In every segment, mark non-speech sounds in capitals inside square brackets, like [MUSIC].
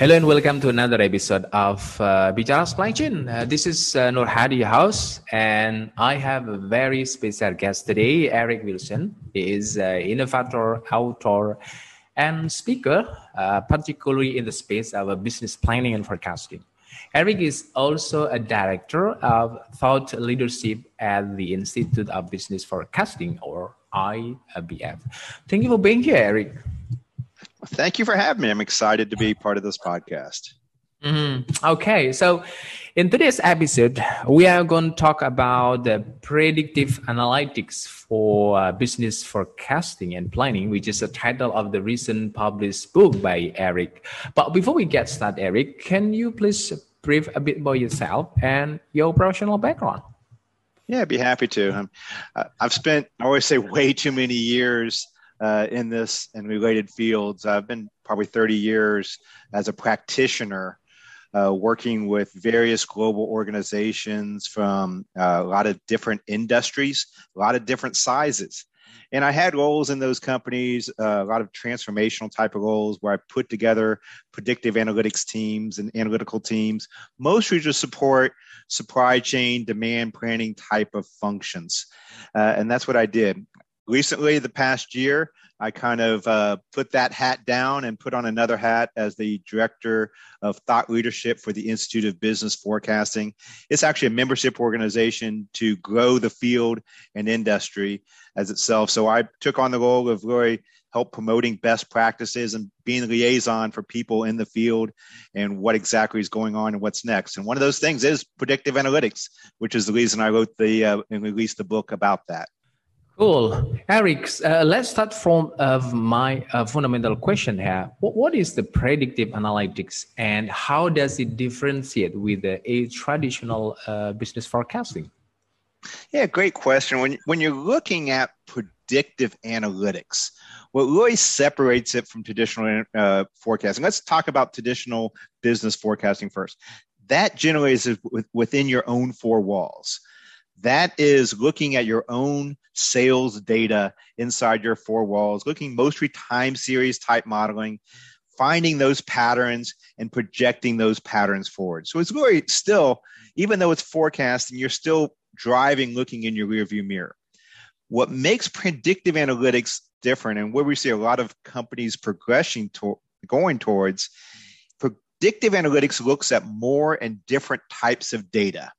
Hello and welcome to another episode of uh, Bicara Supply Chain. Uh, this is uh, Nur Hadi House, and I have a very special guest today, Eric Wilson. He is an innovator, author, and speaker, uh, particularly in the space of business planning and forecasting. Eric is also a director of thought leadership at the Institute of Business Forecasting, or IBF. Thank you for being here, Eric. Thank you for having me. I'm excited to be part of this podcast. Mm-hmm. Okay, so in today's episode, we are going to talk about the predictive analytics for uh, business forecasting and planning, which is the title of the recent published book by Eric. But before we get started, Eric, can you please brief a bit about yourself and your professional background? Yeah, I'd be happy to. Um, I've spent, I always say, way too many years uh, in this and related fields. I've been probably 30 years as a practitioner. Uh, working with various global organizations from uh, a lot of different industries, a lot of different sizes. And I had roles in those companies, uh, a lot of transformational type of roles where I put together predictive analytics teams and analytical teams, mostly to support supply chain demand planning type of functions. Uh, and that's what I did recently, the past year, I kind of uh, put that hat down and put on another hat as the director of thought leadership for the Institute of Business Forecasting. It's actually a membership organization to grow the field and industry as itself. So I took on the role of really help promoting best practices and being liaison for people in the field and what exactly is going on and what's next. And one of those things is predictive analytics, which is the reason I wrote the uh, and released the book about that. Cool. Eric, uh, let's start from uh, my uh, fundamental question here. What, what is the predictive analytics and how does it differentiate with a traditional uh, business forecasting? Yeah, great question. When, when you're looking at predictive analytics, what really separates it from traditional uh, forecasting, let's talk about traditional business forecasting first. That generally is within your own four walls. That is looking at your own sales data inside your four walls, looking mostly time series type modeling, finding those patterns and projecting those patterns forward. So it's really still, even though it's forecasting, you're still driving looking in your rearview mirror. What makes predictive analytics different and where we see a lot of companies progressing to, going towards predictive analytics looks at more and different types of data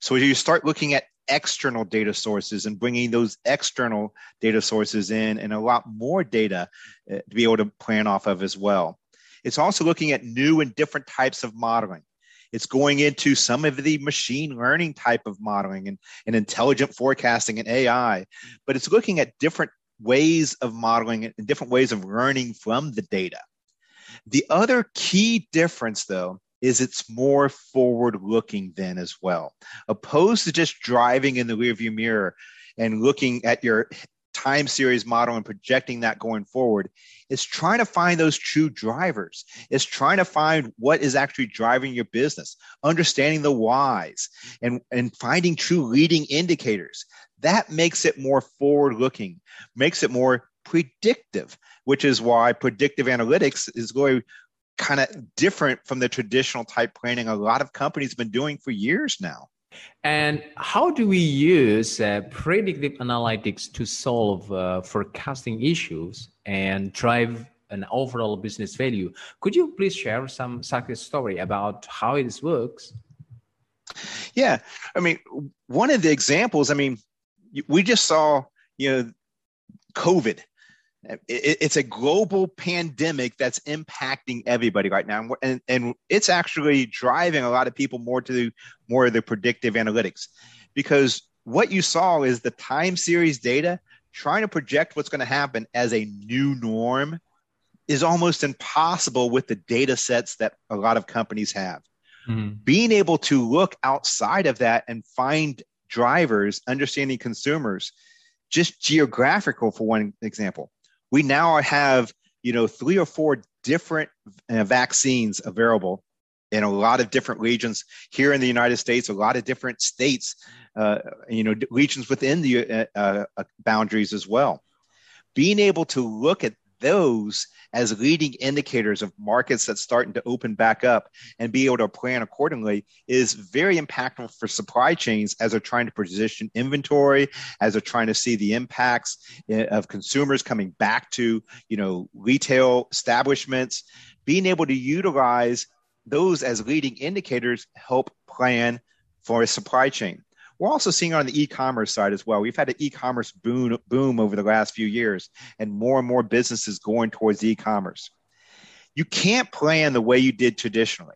so you start looking at external data sources and bringing those external data sources in and a lot more data uh, to be able to plan off of as well. It's also looking at new and different types of modeling. It's going into some of the machine learning type of modeling and, and intelligent forecasting and AI, but it's looking at different ways of modeling and different ways of learning from the data. The other key difference, though, is it's more forward looking then as well, opposed to just driving in the rearview mirror and looking at your time series model and projecting that going forward it's trying to find those true drivers. It's trying to find what is actually driving your business understanding the whys and and finding true leading indicators. That makes it more forward looking makes it more predictive which is why predictive analytics is going kind of different from the traditional type planning a lot of companies have been doing for years now. And how do we use uh, predictive analytics to solve uh, forecasting issues and drive an overall business value? Could you please share some success story about how it works? Yeah, I mean, one of the examples. I mean, we just saw, you know, COVID it's a global pandemic that's impacting everybody right now and, and it's actually driving a lot of people more to more of the predictive analytics because what you saw is the time series data trying to project what's going to happen as a new norm is almost impossible with the data sets that a lot of companies have. Mm-hmm. Being able to look outside of that and find drivers, understanding consumers, just geographical for one example. We now have, you know, three or four different uh, vaccines available in a lot of different regions here in the United States, a lot of different states, uh, you know, regions within the uh, uh, boundaries as well. Being able to look at those as leading indicators of markets that's starting to open back up and be able to plan accordingly is very impactful for supply chains as they're trying to position inventory, as they're trying to see the impacts eh, of consumers coming back to, you know, retail establishments. Being able to utilize those as leading indicators help plan for a supply chain. We're also seeing on the e-commerce side as well. We've had an e-commerce boom boom over the last few years, and more and more businesses going towards e-commerce. You can't plan the way you did traditionally.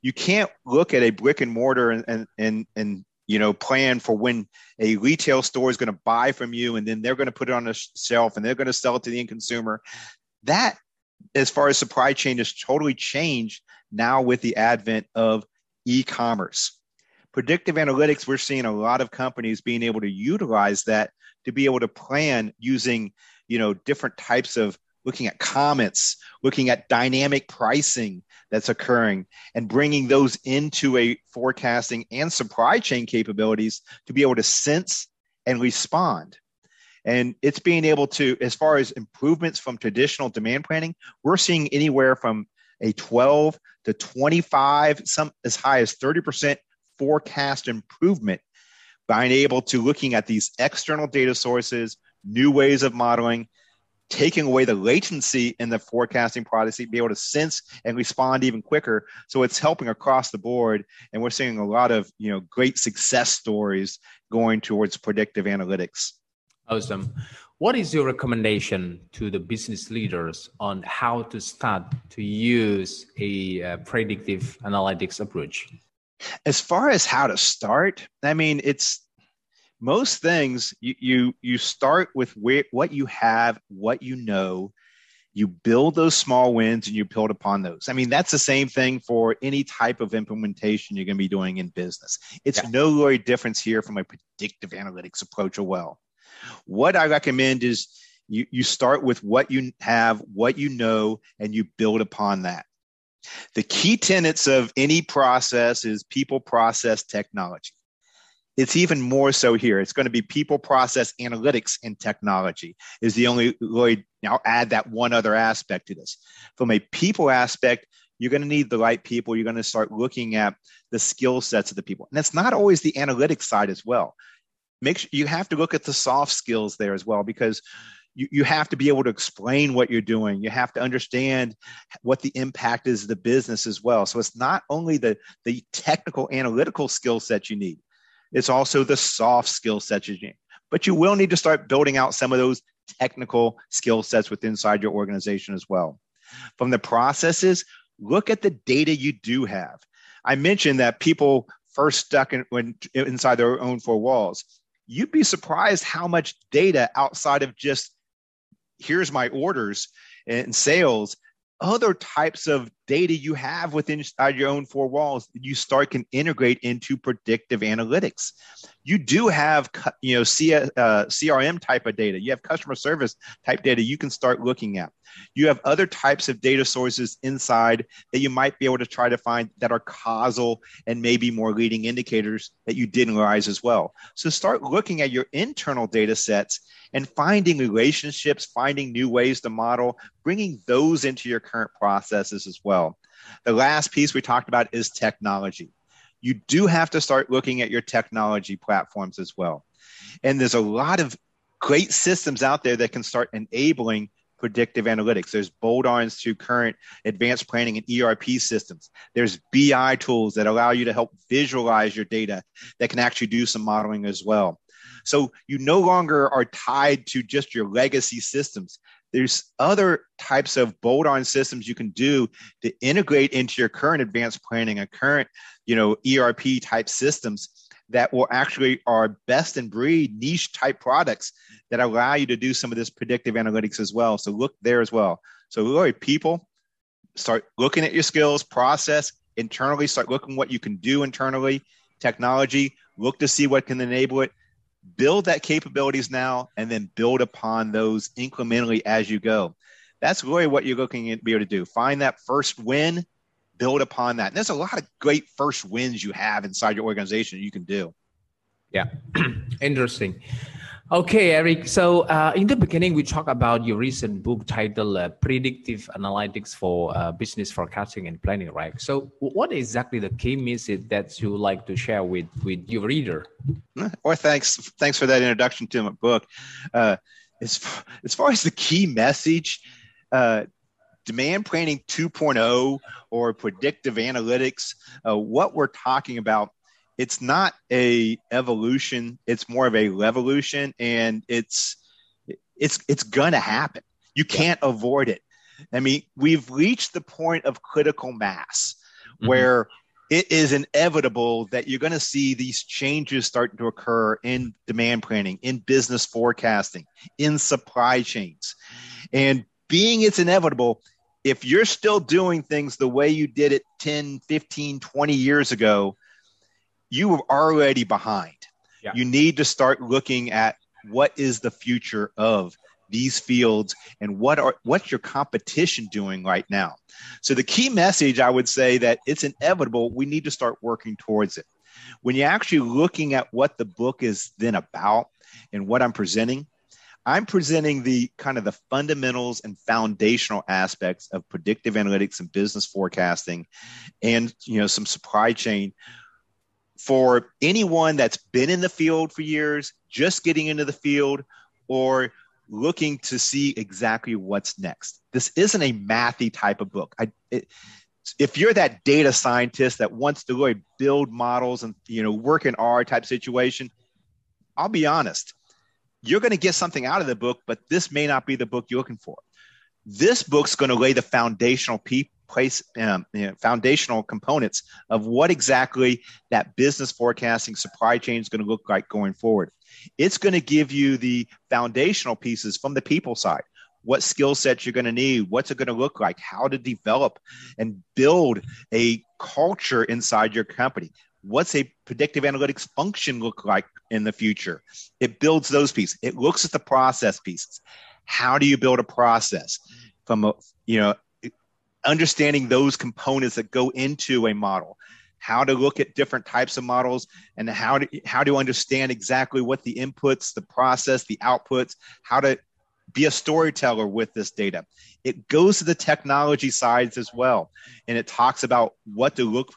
You can't look at a brick and mortar and and and, and you know plan for when a retail store is going to buy from you and then they're going to put it on a shelf and they're going to sell it to the end consumer that as far as supply chain has totally changed now with the advent of e-commerce predictive analytics, we're seeing a lot of companies being able to utilize that to be able to plan using, you know, different types of looking at comments, looking at dynamic pricing that's occurring, and bringing those into a forecasting and supply chain capabilities to be able to sense and respond. And it's being able to, as far as improvements from traditional demand planning, we're seeing anywhere from a 12 to 25, some as high as 30% forecast improvement by being able to looking at these external data sources, new ways of modeling, taking away the latency in the forecasting process, be able to sense and respond even quicker. So it's helping across the board, and we're seeing a lot of you know great success stories going towards predictive analytics. Awesome. What is your recommendation to the business leaders on how to start to use a uh, predictive analytics approach? As far as how to start, I mean, it's most things you you, you start with where, what you have, what you know. You build those small wins and you build upon those. I mean, that's the same thing for any type of implementation you're going to be doing in business. It's yeah. no really difference here from a predictive analytics approach as well. What I recommend is you, you start with what you have, what you know, and you build upon that. The key tenets of any process is people, process, technology. It's even more so here. It's going to be people, process, analytics, and technology is the only way. Now, add that one other aspect to this. From a people aspect, you're going to need the right people. You're going to start looking at the skill sets of the people. And that's not always the analytics side as well. Make sure you have to look at the soft skills there as well because you, you have to be able to explain what you're doing. You have to understand what the impact is of the business as well. So it's not only the, the technical analytical skill set you need, it's also the soft skill sets you need. But you will need to start building out some of those technical skill sets within inside your organization as well. From the processes, look at the data you do have. I mentioned that people first stuck in, when, inside their own four walls. You'd be surprised how much data outside of just here's my orders and sales other types of data you have within your own four walls you start can integrate into predictive analytics. You do have you know C, uh, crm type of data. You have customer service type data you can start looking at. You have other types of data sources inside that you might be able to try to find that are causal and maybe more leading indicators that you didn't realize as well. So start looking at your internal data sets and finding relationships finding new ways to model bringing those into your current processes as well the last piece we talked about is technology. You do have to start looking at your technology platforms as well. And there's a lot of great systems out there that can start enabling predictive analytics. There's bolt-ons to current advanced planning and ERP systems. There's BI tools that allow you to help visualize your data that can actually do some modeling as well. So you no longer are tied to just your legacy systems there's other types of bolt-on systems you can do to integrate into your current advanced planning and current you know erp type systems that will actually are best in breed niche type products that allow you to do some of this predictive analytics as well. So look there as well. So really people start looking at your skills, process internally, start looking what you can do internally, technology, look to see what can enable it, build that capabilities now, and then build upon those incrementally as you go. That's really what you're looking to be able to do. Find that first win, build upon that. And there's a lot of great first wins you have inside your organization you can do. Yeah, [CLEARS THROAT] interesting. Okay, Eric. So uh, in the beginning, we talked about your recent book titled uh, "Predictive Analytics for uh, Business Forecasting and Planning." Right. So, what exactly the key message that you like to share with with your reader? [LAUGHS] Well, thanks. Thanks for that introduction to my book. Uh, as as far as the key message, uh, demand planning 2.0 or predictive analytics, uh, what we're talking about it's not a evolution it's more of a revolution and it's it's it's gonna happen you can't yeah. avoid it i mean we've reached the point of critical mass mm-hmm. where it is inevitable that you're going to see these changes starting to occur in demand planning in business forecasting in supply chains and being it's inevitable if you're still doing things the way you did it 10 15 20 years ago you are already behind. Yeah. You need to start looking at what is the future of these fields and what are what's your competition doing right now. So the key message I would say that it's inevitable we need to start working towards it. When you're actually looking at what the book is then about and what I'm presenting, I'm presenting the kind of the fundamentals and foundational aspects of predictive analytics and business forecasting and you know some supply chain for anyone that's been in the field for years, just getting into the field, or looking to see exactly what's next. This isn't a mathy type of book. I, it, if you're that data scientist that wants to really build models and you know work in R type situation, I'll be honest, you're going to get something out of the book, but this may not be the book you're looking for. This book's going to lay the foundational pe- place um, you know, foundational components of what exactly that business forecasting supply chain is going to look like going forward. It's going to give you the foundational pieces from the people side. What skill sets you're going to need, what's it going to look like, how to develop and build a culture inside your company. What's a predictive analytics function look like in the future? It builds those pieces. It looks at the process pieces. How do you build a process from a you know understanding those components that go into a model. How to look at different types of models and how to how to understand exactly what the inputs the process the outputs how to be a storyteller with this data. It goes to the technology sides as well and it talks about what to look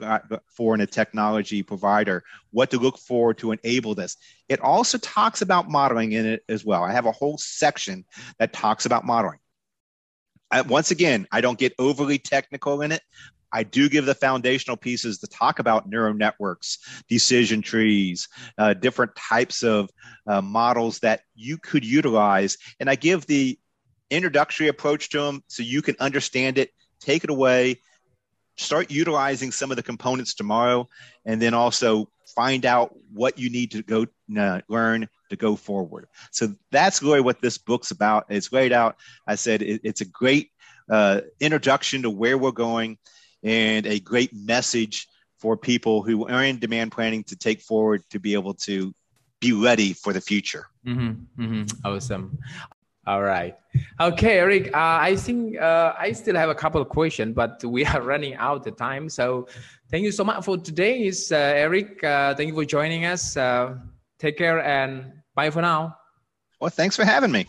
for in a technology provider what to look for to enable this. It also talks about modeling in it as well. I have a whole section that talks about modeling I, once again, I don't get overly technical in it. I do give the foundational pieces to talk about neural networks, decision trees, uh, different types of uh, models that you could utilize. And I give the introductory approach to them so you can understand it, take it away, start utilizing some of the components tomorrow, and then also find out what you need to go uh, learn to go forward. So that's really what this book's about. It's laid out. I said it, it's a great uh, introduction to where we're going and a great message for people who are in demand planning to take forward to be able to be ready for the future. Mm-hmm, mm-hmm. Awesome. All right. Okay, Eric. Uh, I think uh, I still have a couple of questions, but we are running out of time. So, thank you so much for today, is uh, Eric. Uh, thank you for joining us. Uh, take care and bye for now. Well, thanks for having me.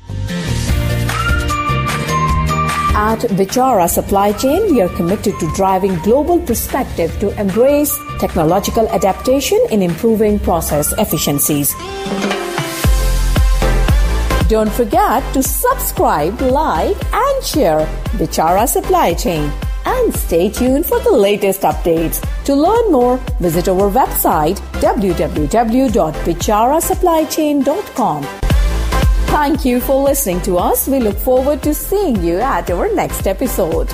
At Bichara Supply Chain, we are committed to driving global perspective to embrace technological adaptation in improving process efficiencies. Don't forget to subscribe, like, and share Bichara Supply Chain. And stay tuned for the latest updates. To learn more, visit our website www.bicharasupplychain.com. Thank you for listening to us. We look forward to seeing you at our next episode.